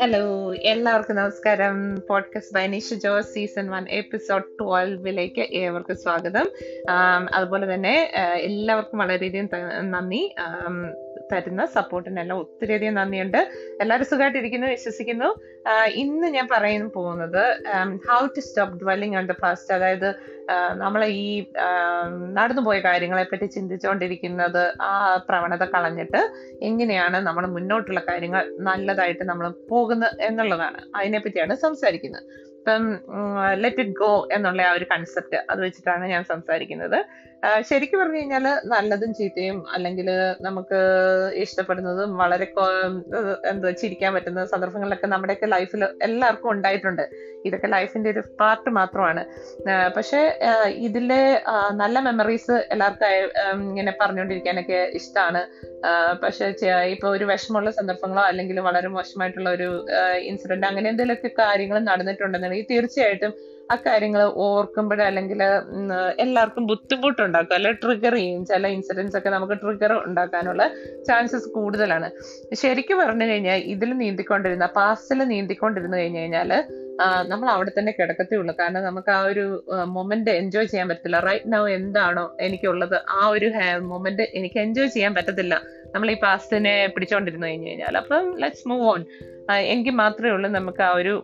Hello എല്ലാവർക്കും നമസ്കാരം. Podcast by Nisha Jose season one episode ട്വൽവിലേക്ക് ഏവർക്കും സ്വാഗതം. അതുപോലെ തന്നെ എല്ലാവർക്കും വളരെയധികം നന്ദി. തരുന്ന സപ്പോർട്ടിനെല്ലാം ഒത്തിരിയധികം നന്ദിയുണ്ട്. എല്ലാവരും സുഖമായിട്ടിരിക്കുന്നു വിശ്വസിക്കുന്നു. ഇന്ന് ഞാൻ പറയാൻ പോകുന്നത് how to stop dwelling on the past അതായത് നമ്മൾ ഈ നടന്നു നടന്നുപോയ കാര്യങ്ങളെ പറ്റി ചിന്തിച്ചുകൊണ്ടിരിക്കുന്നത് ആ പ്രവണത കളഞ്ഞിട്ട് എങ്ങനെയാണ് നമ്മൾ മുന്നോട്ടുള്ള കാര്യങ്ങൾ നല്ലതായിട്ട് നമ്മൾ പോകുന്നത് എന്നുള്ളതാണ്. അതിനെപ്പറ്റിയാണ് സംസാരിക്കുന്നത്. ഇപ്പം ലെറ്റ് ഇറ്റ് ഗോ എന്നുള്ള ആ ഒരു കൺസെപ്റ്റ് അത് വെച്ചിട്ടാണ് ഞാൻ സംസാരിക്കുന്നത്. ശരിക്കും പറഞ്ഞു കഴിഞ്ഞാൽ നല്ലതും ചീത്തയും അല്ലെങ്കിൽ നമുക്ക് ഇഷ്ടപ്പെടുന്നതും വളരെ എന്താ ചിരിക്കാൻ പറ്റുന്ന സന്ദർഭങ്ങളിലൊക്കെ നമ്മുടെയൊക്കെ ലൈഫിൽ എല്ലാവർക്കും ഉണ്ടായിട്ടുണ്ട്. ഇതൊക്കെ ലൈഫിന്റെ ഒരു പാർട്ട് മാത്രമാണ്. പക്ഷെ ഇതിലെ നല്ല മെമ്മറീസ് എല്ലാവർക്കും ഇങ്ങനെ പറഞ്ഞുകൊണ്ടിരിക്കാനൊക്കെ ഇഷ്ടമാണ് പക്ഷെ ഇപ്പൊ ഒരു വിഷമമുള്ള സന്ദർഭങ്ങളോ അല്ലെങ്കിൽ വളരെ മോശമായിട്ടുള്ള ഒരു ഇൻസിഡന്റ് അങ്ങനെ എന്തെങ്കിലുമൊക്കെ കാര്യങ്ങൾ നടന്നിട്ടുണ്ടെന്നുണ്ടെങ്കിൽ തീർച്ചയായിട്ടും ആ കാര്യങ്ങൾ ഓർക്കുമ്പോൾ അല്ലെങ്കിൽ എല്ലാവർക്കും ബുദ്ധിമുട്ടുണ്ടാക്കും. അല്ലെ ട്രിഗർ ചെയ്യും. ചില ഇൻസിഡൻസ് ഒക്കെ നമുക്ക് ട്രിഗർ ഉണ്ടാക്കാനുള്ള ചാൻസസ് കൂടുതലാണ്. ശരിക്കും പറഞ്ഞു കഴിഞ്ഞാൽ ഇതിൽ നീന്തിക്കൊണ്ടിരുന്ന പാസ്റ്റിൽ നീന്തിക്കൊണ്ടിരുന്നു കഴിഞ്ഞു കഴിഞ്ഞാൽ നമ്മൾ അവിടെ തന്നെ കിടക്കത്തേ ഉള്ളൂ. കാരണം നമുക്ക് ആ ഒരു മൊമെന്റ് എൻജോയ് ചെയ്യാൻ പറ്റില്ല റൈറ്റ് നൗ എന്താണോ എനിക്കുള്ളത് ആ ഒരു മൊമെന്റ് എനിക്ക് എൻജോയ് ചെയ്യാൻ പറ്റത്തില്ല. നമ്മൾ ഈ പാസ്റ്റിനെ പിടിച്ചോണ്ടിരുന്നു കഴിഞ്ഞു കഴിഞ്ഞാൽ അപ്പം ലെറ്റ്സ് മൂവ് ഓൺ എങ്കിൽ മാത്രമേ ഉള്ളൂ നമുക്ക് ആ ഒരു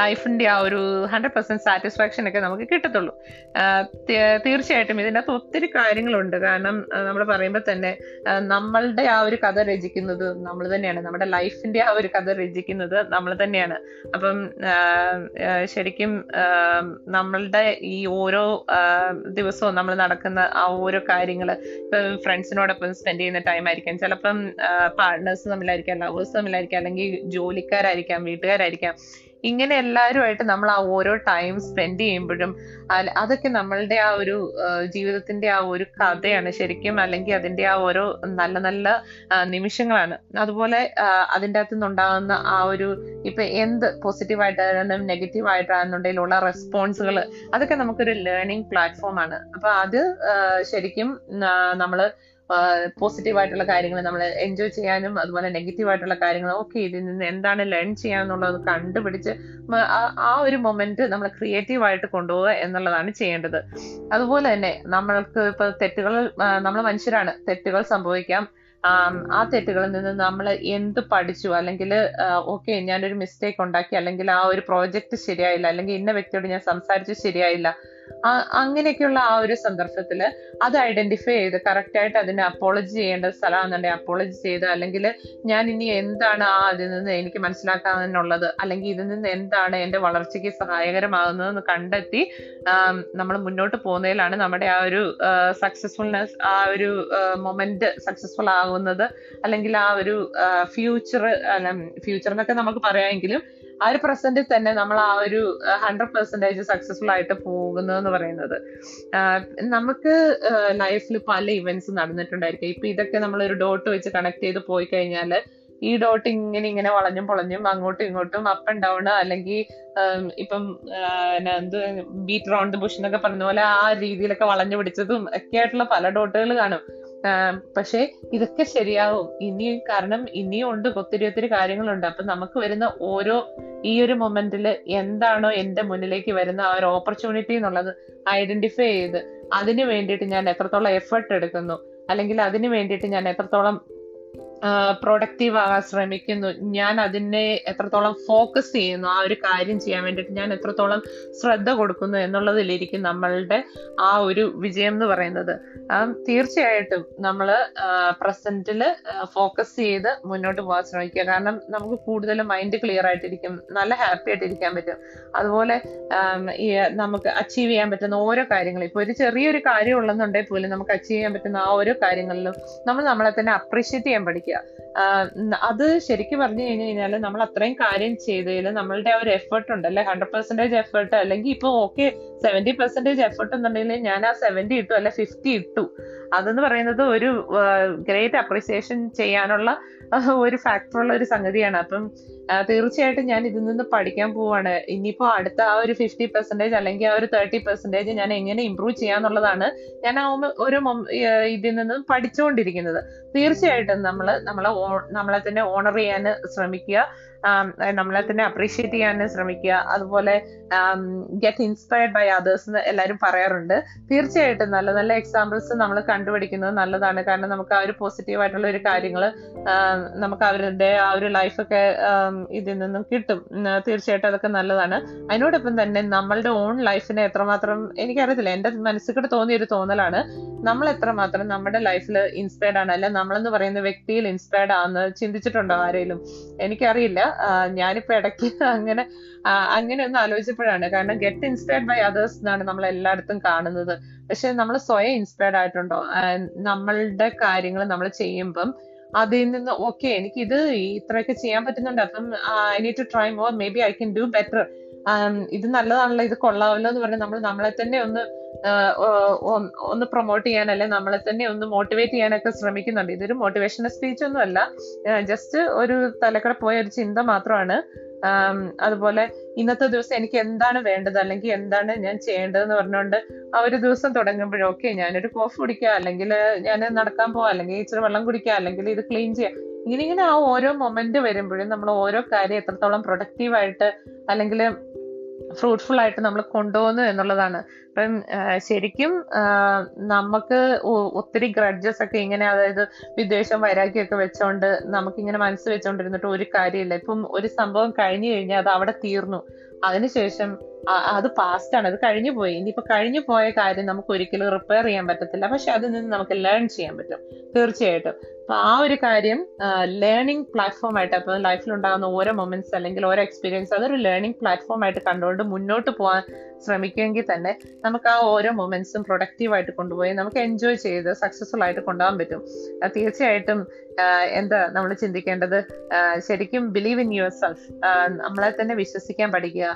ലൈഫിന്റെ ആ ഒരു ഹൺഡ്രഡ് പെർസെന്റ് സാറ്റിസ്ഫാക്ഷൻ ഒക്കെ നമുക്ക് കിട്ടത്തുള്ളൂ. തീർച്ചയായിട്ടും ഇതിനകത്ത് ഒത്തിരി കാര്യങ്ങളുണ്ട്. കാരണം നമ്മൾ പറയുമ്പോൾ തന്നെ നമ്മളുടെ ആ ഒരു കഥ രചിക്കുന്നത് നമ്മൾ തന്നെയാണ്. നമ്മുടെ ലൈഫിന്റെ ആ ഒരു കഥ രചിക്കുന്നത് നമ്മൾ തന്നെയാണ്. അപ്പം ശരിക്കും നമ്മളുടെ ഈ ഓരോ ദിവസവും നമ്മൾ നടക്കുന്ന ആ ഓരോ കാര്യങ്ങൾ ഇപ്പം ഫ്രണ്ട്സിനോടൊപ്പം സ്പെൻഡ് ചെയ്യുന്ന ടൈം ആയിരിക്കാം. ചിലപ്പം പാർട്ട്നേഴ്സ് തമ്മിലായിരിക്കാം ലവേഴ്സ് തമ്മിലായിരിക്കാം അല്ലെങ്കിൽ ജോലിക്കാരായിരിക്കാം വീട്ടുകാരായിരിക്കാം. ഇങ്ങനെ എല്ലാവരുമായിട്ട് നമ്മൾ ആ ഓരോ ടൈം സ്പെൻഡ് ചെയ്യുമ്പോഴും അതൊക്കെ നമ്മളുടെ ആ ഒരു ജീവിതത്തിന്റെ ആ ഒരു കഥയാണ് ശരിക്കും അല്ലെങ്കിൽ അതിന്റെ ആ ഓരോ നല്ല നല്ല നിമിഷങ്ങളാണ്. അതുപോലെ അതിന്റെ അകത്തു നിന്നുണ്ടാകുന്ന ആ ഒരു ഇപ്പൊ എന്ത് പോസിറ്റീവ് ആയിട്ടാണെന്നും നെഗറ്റീവ് ആയിട്ടാണെന്നുണ്ടെങ്കിലുള്ള റെസ്പോൺസുകൾ അതൊക്കെ നമുക്കൊരു ലേണിംഗ് പ്ലാറ്റ്ഫോം ആണ്. അപ്പൊ അത് ശരിക്കും നമ്മൾ പോസിറ്റീവ് ആയിട്ടുള്ള കാര്യങ്ങൾ നമ്മൾ എൻജോയ് ചെയ്യാനും അതുപോലെ നെഗറ്റീവ് ആയിട്ടുള്ള കാര്യങ്ങൾ ഓക്കെ ഇതിൽ നിന്ന് എന്താണ് ലേൺ ചെയ്യാന്നുള്ളത് കണ്ടുപിടിച്ച് ആ- ഒരു മൊമെന്റ് നമ്മൾ ക്രിയേറ്റീവ് ആയിട്ട് കൊണ്ടുപോവുക എന്നുള്ളതാണ് ചെയ്യേണ്ടത്. അതുപോലെ തന്നെ നമ്മൾക്ക് ഇപ്പൊ തെറ്റുകൾ നമ്മൾ മനുഷ്യരാണ്. തെറ്റുകൾ സംഭവിക്കാം. ആ തെറ്റുകളിൽ നിന്ന് നമ്മൾ എന്ത് പഠിച്ചു? അല്ലെങ്കിൽ ഓക്കെ ഞാനൊരു മിസ്റ്റേക്ക് ഉണ്ടാക്കി. അല്ലെങ്കിൽ ആ ഒരു പ്രോജക്റ്റ് ശരിയായില്ല. അല്ലെങ്കിൽ ഇന്ന വ്യക്തിയോട് ഞാൻ സംസാരിച്ചു ശരിയായില്ല. അങ്ങനെയൊക്കെയുള്ള ആ ഒരു സന്ദർഭത്തിൽ അത് ഐഡന്റിഫൈ ചെയ്ത് കറക്റ്റായിട്ട് അതിനെ അപ്പോളജി ചെയ്യേണ്ട സ്ഥലമാണെന്നുണ്ടെങ്കിൽ അപ്പോളജി ചെയ്ത് അല്ലെങ്കിൽ ഞാൻ ഇനി എന്താണ് ആ അതിൽ നിന്ന് എനിക്ക് മനസ്സിലാക്കാനുള്ളത്? അല്ലെങ്കിൽ ഇതിൽ നിന്ന് എന്താണ് എന്റെ വളർച്ചയ്ക്ക് സഹായകരമാകുന്നതെന്ന് കണ്ടെത്തി നമ്മൾ മുന്നോട്ട് പോകുന്നതിലാണ് നമ്മുടെ ആ ഒരു സക്സസ്ഫുൾനെസ് ആ ഒരു മൊമെന്റ് സക്സസ്ഫുൾ ആകുന്നത് അല്ലെങ്കിൽ ആ ഒരു ഫ്യൂച്ചർ ഫ്യൂച്ചർ എന്നൊക്കെ നമുക്ക് പറയാമെങ്കിലും ആ ഒരു പ്രസന്റിൽ തന്നെ നമ്മൾ ആ ഒരു ഹൺഡ്രഡ് പെർസെന്റേജ് സക്സസ്ഫുൾ ആയിട്ട് പോകുന്നതെന്ന് പറയുന്നത്. നമുക്ക് ലൈഫിൽ പല ഇവന്റ്സ് നടന്നിട്ടുണ്ടായിരിക്കും. ഇപ്പൊ ഇതൊക്കെ നമ്മൾ ഒരു ഡോട്ട് വെച്ച് കണക്ട് ചെയ്ത് പോയി കഴിഞ്ഞാൽ ഈ ഡോട്ട് ഇങ്ങനെ ഇങ്ങനെ വളഞ്ഞും പൊളഞ്ഞും അങ്ങോട്ടും ഇങ്ങോട്ടും അപ്പ് ആൻഡ് ഡൗൺ അല്ലെങ്കിൽ ഇപ്പം എന്ത് ബീറ്റ് റൗണ്ട് ബുഷ് എന്നൊക്കെ പറഞ്ഞ പോലെ ആ രീതിയിലൊക്കെ വളഞ്ഞു പിടിച്ചതും ഒക്കെ ആയിട്ടുള്ള പല ഡോട്ടുകൾ കാണും. പക്ഷേ ഇതൊക്കെ ശരിയാവും. ഇനിയും കാരണം ഇനിയും ഉണ്ട് ഒത്തിരി ഒത്തിരി കാര്യങ്ങളുണ്ട്. അപ്പൊ നമുക്ക് വരുന്ന ഓരോ ഈ ഒരു മൊമെന്റിൽ എന്താണോ എന്റെ മുന്നിലേക്ക് വരുന്ന ആ ഒരു ഓപ്പർച്യൂണിറ്റി എന്നുള്ളത് ഐഡന്റിഫൈ ചെയ്ത് അതിന് വേണ്ടിയിട്ട് ഞാൻ എത്രത്തോളം എഫേർട്ട് എടുക്കുന്നു. അല്ലെങ്കിൽ അതിന് വേണ്ടിയിട്ട് ഞാൻ എത്രത്തോളം പ്രൊഡക്റ്റീവ് ആകാൻ ശ്രമിക്കുന്നു. ഞാൻ അതിനെ എത്രത്തോളം ഫോക്കസ് ചെയ്യുന്നു ആ ഒരു കാര്യം ചെയ്യാൻ വേണ്ടിയിട്ട് ഞാൻ എത്രത്തോളം ശ്രദ്ധ കൊടുക്കുന്നു എന്നുള്ളതിലിരിക്കും നമ്മളുടെ ആ ഒരു വിജയം എന്ന് പറയുന്നത്. തീർച്ചയായിട്ടും നമ്മൾ പ്രസന്റിൽ ഫോക്കസ് ചെയ്ത് മുന്നോട്ട് പോകാൻ ശ്രമിക്കുക. കാരണം നമുക്ക് കൂടുതൽ മൈൻഡ് ക്ലിയർ ആയിട്ടിരിക്കും നല്ല ഹാപ്പി ആയിട്ടിരിക്കാൻ പറ്റും. അതുപോലെ ഈ നമുക്ക് അച്ചീവ് ചെയ്യാൻ പറ്റുന്ന ഓരോ കാര്യങ്ങളും. ഇപ്പൊ ഒരു ചെറിയൊരു കാര്യം ഉള്ളെന്നുണ്ടെങ്കിൽ പോലും നമുക്ക് അച്ചീവ് ചെയ്യാൻ പറ്റുന്ന ആ ഓരോ കാര്യങ്ങളിലും നമ്മൾ നമ്മളെ തന്നെ അപ്രീഷിയേറ്റ് ചെയ്യാൻ പഠിക്കണം ന- അത് ശരിക്കും പറഞ്ഞു കഴിഞ്ഞു കഴിഞ്ഞാൽ നമ്മൾ അത്രയും കാര്യം ചെയ്തതിൽ നമ്മളുടെ ആ ഒരു എഫേർട്ട് ഉണ്ട്. അല്ലെ? ഹൺഡ്രഡ് പെർസെന്റേജ് എഫേർട്ട് അല്ലെങ്കിൽ ഇപ്പൊ ഓക്കെ സെവന്റി പെർസെന്റേജ് എഫേർട്ട് എന്നുണ്ടെങ്കിൽ ഞാൻ ആ സെവന്റി ഇട്ടു അല്ലെ ഫിഫ്റ്റി ഇട്ടു. അതെന്ന് പറയുന്നത് ഒരു ഗ്രേറ്റ് അപ്രിസിയേഷൻ ചെയ്യാനുള്ള ഒരു ഫാക്ടറുള്ള ഒരു സംഗതിയാണ്. അപ്പം തീർച്ചയായിട്ടും ഞാൻ ഇതിൽ നിന്ന് പഠിക്കാൻ പോവാണ്. ഇനിയിപ്പോ അടുത്ത ആ ഒരു ഫിഫ്റ്റി പെർസെന്റേജ് അല്ലെങ്കിൽ ആ ഒരു തേർട്ടി പെർസെന്റേജ് ഞാൻ എങ്ങനെ ഇമ്പ്രൂവ് ചെയ്യാന്നുള്ളതാണ് ഞാൻ ആ ഒരു ഇതിൽ നിന്നും പഠിച്ചുകൊണ്ടിരിക്കുന്നത് തീർച്ചയായിട്ടും നമ്മൾ നമ്മളെ നമ്മളെ തന്നെ ഓണർ ചെയ്യാൻ ശ്രമിക്കുക. നമ്മളെ തന്നെ അപ്രീഷിയേറ്റ് ചെയ്യാൻ ശ്രമിക്കുക. അതുപോലെ ഗെറ്റ് ഇൻസ്പയർഡ് ബൈ അതേഴ്സ് എന്ന് എല്ലാവരും പറയാറുണ്ട്. തീർച്ചയായിട്ടും നല്ല നല്ല എക്സാമ്പിൾസ് നമ്മൾ കണ്ടുപിടിക്കുന്നത് നല്ലതാണ്. കാരണം നമുക്ക് ആ ഒരു പോസിറ്റീവ് ആയിട്ടുള്ള ഒരു കാര്യങ്ങൾ നമുക്ക് അവരുടെ ആ ഒരു ലൈഫൊക്കെ ഇതിൽ നിന്നും കിട്ടും. തീർച്ചയായിട്ടും അതൊക്കെ നല്ലതാണ്. അതിനോടൊപ്പം തന്നെ നമ്മളുടെ ഓൺ ലൈഫിനെ എത്രമാത്രം എനിക്കറിയത്തില്ല. എന്റെ മനസ്സിൽ കൂടെ തോന്നിയ ഒരു തോന്നലാണ്. നമ്മൾ എത്രമാത്രം നമ്മുടെ ലൈഫിൽ ഇൻസ്പയർഡ് ആണ്. അല്ല നമ്മളെന്ന് പറയുന്ന വ്യക്തിയിൽ ഇൻസ്പയർഡ് ആണെന്ന് ചിന്തിച്ചിട്ടുണ്ടോ ആരെങ്കിലും എനിക്കറിയില്ല. ഞാനിപ്പോ ഇടയ്ക്ക് അങ്ങനെ അങ്ങനെ ഒന്ന് ആലോചിച്ചപ്പോഴാണ്. കാരണം ഗെറ്റ് ഇൻസ്പയർഡ് ബൈ അതേഴ്സ് എന്നാണ് നമ്മൾ എല്ലായിടത്തും കാണുന്നത്. പക്ഷെ നമ്മൾ സ്വയം ഇൻസ്പയർഡ് ആയിട്ടുണ്ടോ? നമ്മളുടെ കാര്യങ്ങൾ നമ്മൾ ചെയ്യുമ്പം അതിൽ നിന്ന് ഓക്കെ എനിക്ക് ഇത് ഇത്രയൊക്കെ ചെയ്യാൻ പറ്റുന്നുണ്ട്. അപ്പം I need to try more maybe I can do better ഇത് നല്ലതാണല്ലോ ഇത് കൊള്ളാമല്ലോ എന്ന് പറഞ്ഞ് നമ്മൾ നമ്മളെ തന്നെ ഒന്ന് ഒന്ന് പ്രൊമോട്ട് ചെയ്യാൻ അല്ലെ നമ്മളെ തന്നെ ഒന്ന് മോട്ടിവേറ്റ് ചെയ്യാനൊക്കെ ശ്രമിക്കുന്നുണ്ട്. ഇതൊരു മോട്ടിവേഷണൽ സ്പീച്ച് ഒന്നും അല്ല. ജസ്റ്റ് ഒരു തലക്കട പോയ ഒരു ചിന്ത മാത്രമാണ്. അതുപോലെ ഇന്നത്തെ ദിവസം എനിക്ക് എന്താണ് വേണ്ടത്? അല്ലെങ്കിൽ എന്താണ് ഞാൻ ചെയ്യേണ്ടതെന്ന് പറഞ്ഞുകൊണ്ട് ആ ഒരു ദിവസം തുടങ്ങുമ്പോഴും ഓക്കെ ഞാനൊരു കോഫി കുടിക്കുക അല്ലെങ്കിൽ ഞാൻ നടക്കാൻ പോവാം അല്ലെങ്കിൽ ഇച്ചിരി വെള്ളം കുടിക്കുക അല്ലെങ്കിൽ ഇത് ക്ലീൻ ചെയ്യാം. ഇങ്ങനെ ഇങ്ങനെ ആ ഓരോ മൊമെന്റ് വരുമ്പോഴും നമ്മൾ ഓരോ കാര്യം എത്രത്തോളം പ്രൊഡക്റ്റീവായിട്ട് അല്ലെങ്കിൽ ഫ്രൂട്ട്ഫുൾ ആയിട്ട് നമ്മൾ കൊണ്ടുപോകുന്നു എന്നുള്ളതാണ്. അപ്പം ശരിക്കും നമുക്ക് ഒത്തിരി ഗ്രഡ്ജസ് ഒക്കെ ഇങ്ങനെ അതായത് വിദ്വേഷം വൈരാഗ്യമൊക്കെ വെച്ചോണ്ട് നമുക്കിങ്ങനെ മനസ്സ് വെച്ചോണ്ടിരുന്നിട്ട് ഒരു കാര്യമില്ല. ഇപ്പം ഒരു സംഭവം കഴിഞ്ഞു കഴിഞ്ഞാൽ അത് അവിടെ തീർന്നു. അതിനുശേഷം അത് പാസ്റ്റ് ആണ് അത് കഴിഞ്ഞു പോയി. ഇനിയിപ്പോ കഴിഞ്ഞു പോയ കാര്യം നമുക്ക് ഒരിക്കലും റിപ്പയർ ചെയ്യാൻ പറ്റത്തില്ല. പക്ഷെ അതിൽ നിന്ന് നമുക്ക് ലേൺ ചെയ്യാൻ പറ്റും. തീർച്ചയായിട്ടും. അപ്പൊ ആ ഒരു കാര്യം ലേണിംഗ് പ്ലാറ്റ്ഫോം ആയിട്ട് അപ്പൊ ലൈഫിൽ ഉണ്ടാകുന്ന ഓരോ മൊമെന്റ്സ് അല്ലെങ്കിൽ ഓരോ എക്സ്പീരിയൻസ് അതൊരു ലേണിംഗ് പ്ലാറ്റ്ഫോം ആയിട്ട് കണ്ടുകൊണ്ട് മുന്നോട്ട് പോകാൻ ശ്രമിക്കുമെങ്കിൽ തന്നെ നമുക്ക് ആ ഓരോ മൊമെന്റ്സും പ്രൊഡക്റ്റീവ് ആയിട്ട് കൊണ്ടുപോയി നമുക്ക് എൻജോയ് ചെയ്ത് സക്സസ്ഫുൾ ആയിട്ട് കൊണ്ടുപോകാൻ പറ്റും. തീർച്ചയായിട്ടും എന്താ നമ്മൾ ചിന്തിക്കേണ്ടത്? ശരിക്കും ബിലീവ് ഇൻ യുവർ സെൽഫ് നമ്മളെ തന്നെ വിശ്വസിക്കാൻ പഠിക്കുക.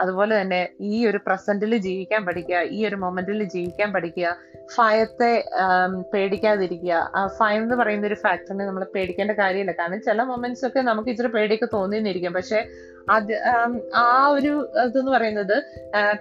അതുപോലെ തന്നെ ഈ ഒരു പ്രസന്റിൽ ജീവിക്കാൻ പഠിക്കുക ഈ ഒരു മൊമെന്റിൽ ജീവിക്കാൻ പഠിക്കുക ഭയത്തെ പേടിക്കാതിരിക്കുക. ഭയം എന്ന് പറയുന്ന ഒരു ഫാക്ടറിനെ നമ്മൾ പേടിക്കേണ്ട കാര്യമില്ല. കാരണം ചില മൊമെന്റ്സ് ഒക്കെ നമുക്ക് ഇച്ചിരി പേടിയൊക്കെ തോന്നിന്നിരിക്കും. പക്ഷെ അത് ആ ഒരു ഇതെന്ന് പറയുന്നത്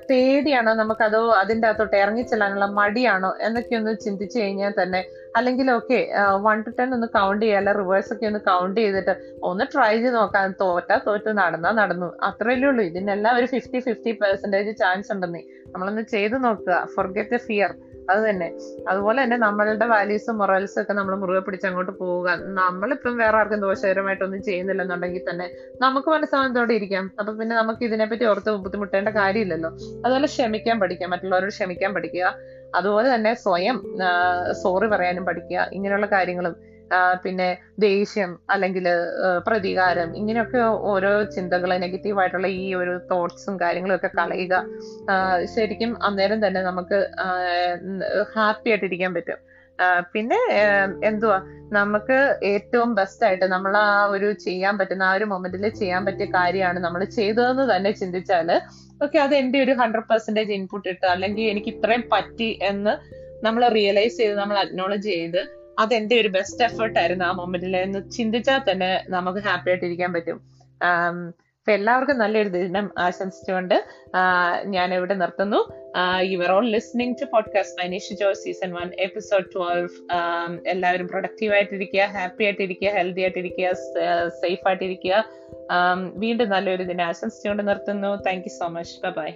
പേടിയാണോ നമുക്കതോ അതിന്റെ അകത്തോട്ട് ഇറങ്ങിച്ചെല്ലാനുള്ള മടിയാണോ എന്നൊക്കെ ഒന്ന് ചിന്തിച്ചു കഴിഞ്ഞാൽ തന്നെ അല്ലെങ്കിൽ ഓക്കെ വൺ ടു ടെൻ ഒന്ന് കൗണ്ട് ചെയ്യുക റിവേഴ്സ് ഒക്കെ ഒന്ന് കൗണ്ട് ചെയ്തിട്ട് ഒന്ന് ട്രൈ ചെയ്ത് നോക്കാൻ തോറ്റാ തോറ്റ് നടന്നാ നടന്നു. അത്രയല്ലേ ഉള്ളൂ. ഇതിനെല്ലാം ഒരു ഫിഫ്റ്റി ഫിഫ്റ്റി പെർസെന്റേജ് ചാൻസ് ഉണ്ടെന്ന്. നമ്മളൊന്ന് ചെയ്ത് നോക്കുക. ഫോർഗെറ്റ് ദ ഫിയർ അത് തന്നെ. അതുപോലെ തന്നെ നമ്മളുടെ വാല്യൂസും മൊറൽസും ഒക്കെ നമ്മൾ മുറുകെ പിടിച്ച് അങ്ങോട്ട് പോവുക. നമ്മളിപ്പം വേറെ ആർക്കും ദോഷകരമായിട്ടൊന്നും ചെയ്യുന്നില്ലെന്നുണ്ടെങ്കിൽ തന്നെ നമുക്ക് മനസ്സാമത്തോടെ ഇരിക്കാം. അപ്പൊ പിന്നെ നമുക്ക് ഇതിനെപ്പറ്റി ഓർത്ത് ബുദ്ധിമുട്ടേണ്ട കാര്യമില്ലല്ലോ. അതുപോലെ ക്ഷമിക്കാൻ പഠിക്കുക. മറ്റുള്ളവരോട് ക്ഷമിക്കാൻ പഠിക്കുക. അതുപോലെ തന്നെ സ്വയം സോറി പറയാനും പഠിക്കുക. ഇങ്ങനെയുള്ള കാര്യങ്ങളും. പിന്നെ ദേഷ്യം അല്ലെങ്കിൽ പ്രതികാരം ഇങ്ങനെയൊക്കെ ഓരോ ചിന്തകൾ നെഗറ്റീവായിട്ടുള്ള ഈ ഒരു തോട്ട്സും കാര്യങ്ങളും ഒക്കെ കളയുക ശരിക്കും അന്നേരം തന്നെ നമുക്ക് ഹാപ്പി ആയിട്ടിരിക്കാൻ പറ്റും. പിന്നെ എന്തുവാ നമുക്ക് ഏറ്റവും ബെസ്റ്റ് ആയിട്ട് നമ്മൾ ആ ഒരു ചെയ്യാൻ പറ്റുന്ന ആ ഒരു മൊമെന്റിൽ ചെയ്യാൻ പറ്റിയ കാര്യമാണ് നമ്മൾ ചെയ്തതെന്ന് തന്നെ ചിന്തിച്ചാൽ ഓക്കെ അത് എന്റെ ഒരു ഹൺഡ്രഡ് പെർസെന്റേജ് ഇൻപുട്ട് ഇട്ട് അല്ലെങ്കിൽ എനിക്ക് ഇത്രയും പറ്റി എന്ന് നമ്മൾ റിയലൈസ് ചെയ്ത് നമ്മൾ അക്നോളജ് ചെയ്ത് അത് എന്റെ ഒരു ബെസ്റ്റ് എഫേർട്ട് ആയിരുന്നു ആ മൊമെന്റിൽ എന്ന് ചിന്തിച്ചാൽ തന്നെ നമുക്ക് ഹാപ്പി ആയിട്ട് ഇരിക്കാൻ പറ്റും അപ്പൊ എല്ലാവർക്കും നല്ലൊരു ദിനം ആശംസിച്ചുകൊണ്ട് ഞാൻ ഇവിടെ നിർത്തുന്നു. Your all listening to podcast മൈനീഷ് ജോ സീസൺ വൺ എപ്പിസോഡ് ട്വൽവ് എല്ലാവരും പ്രൊഡക്റ്റീവ് ആയിട്ടിരിക്കുക ഹാപ്പി ആയിട്ടിരിക്കുക ഹെൽത്തി ആയിട്ടിരിക്കുക സേഫ് ആയിട്ടിരിക്കുക. വീണ്ടും നല്ലൊരു ദിനം ആശംസിച്ചുകൊണ്ട് നിർത്തുന്നു. Thank you so much bye